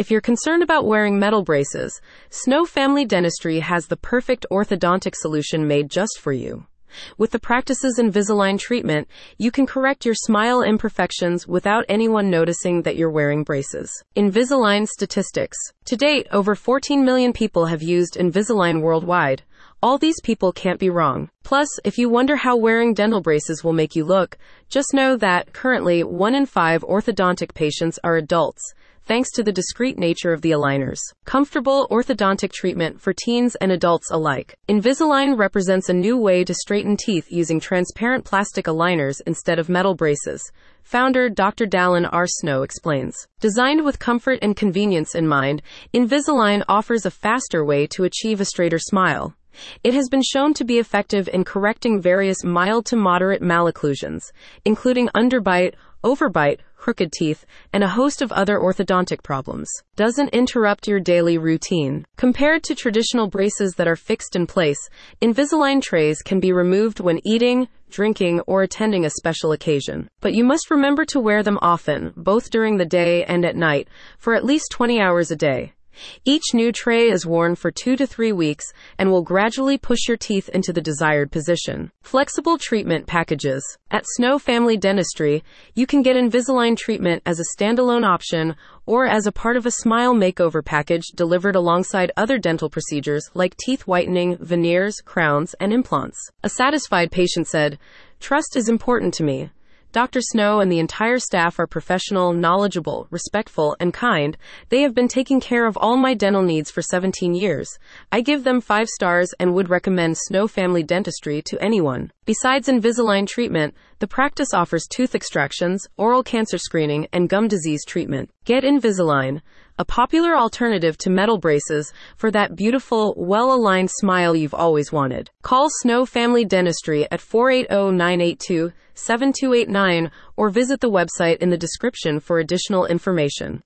If you're concerned about wearing metal braces, Snow Family Dentistry has the perfect orthodontic solution made just for you. With the practice's Invisalign treatment, you can correct your smile imperfections without anyone noticing that you're wearing braces. Invisalign statistics. To date, over 14 million people have used Invisalign worldwide. All these people can't be wrong. Plus, if you wonder how wearing dental braces will make you look, just know that currently one in five orthodontic patients are adults thanks to the discreet nature of the aligners. Comfortable orthodontic treatment for teens and adults alike. Invisalign represents a new way to straighten teeth using transparent plastic aligners instead of metal braces. Founder Dr. Dallin R. Snow explains. Designed with comfort and convenience in mind, Invisalign offers a faster way to achieve a straighter smile. It has been shown to be effective in correcting various mild to moderate malocclusions, including underbite, overbite, crooked teeth, and a host of other orthodontic problems. Doesn't interrupt your daily routine. Compared to traditional braces that are fixed in place, Invisalign trays can be removed when eating, drinking, or attending a special occasion. But you must remember to wear them often, both during the day and at night, for at least 20 hours a day. Each new tray is worn for two to three weeks and will gradually push your teeth into the desired position. Flexible treatment packages. At Snow Family Dentistry, you can get Invisalign treatment as a standalone option or as a part of a smile makeover package delivered alongside other dental procedures like teeth whitening, veneers, crowns, and implants. A satisfied patient said, Trust is important to me. Dr. Snow and the entire staff are professional, knowledgeable, respectful, and kind. They have been taking care of all my dental needs for 17 years. I give them five stars and would recommend Snow Family Dentistry to anyone. Besides Invisalign treatment, the practice offers tooth extractions, oral cancer screening, and gum disease treatment. Get Invisalign a popular alternative to metal braces for that beautiful, well aligned smile you've always wanted. Call Snow Family Dentistry at 480 982 7289 or visit the website in the description for additional information.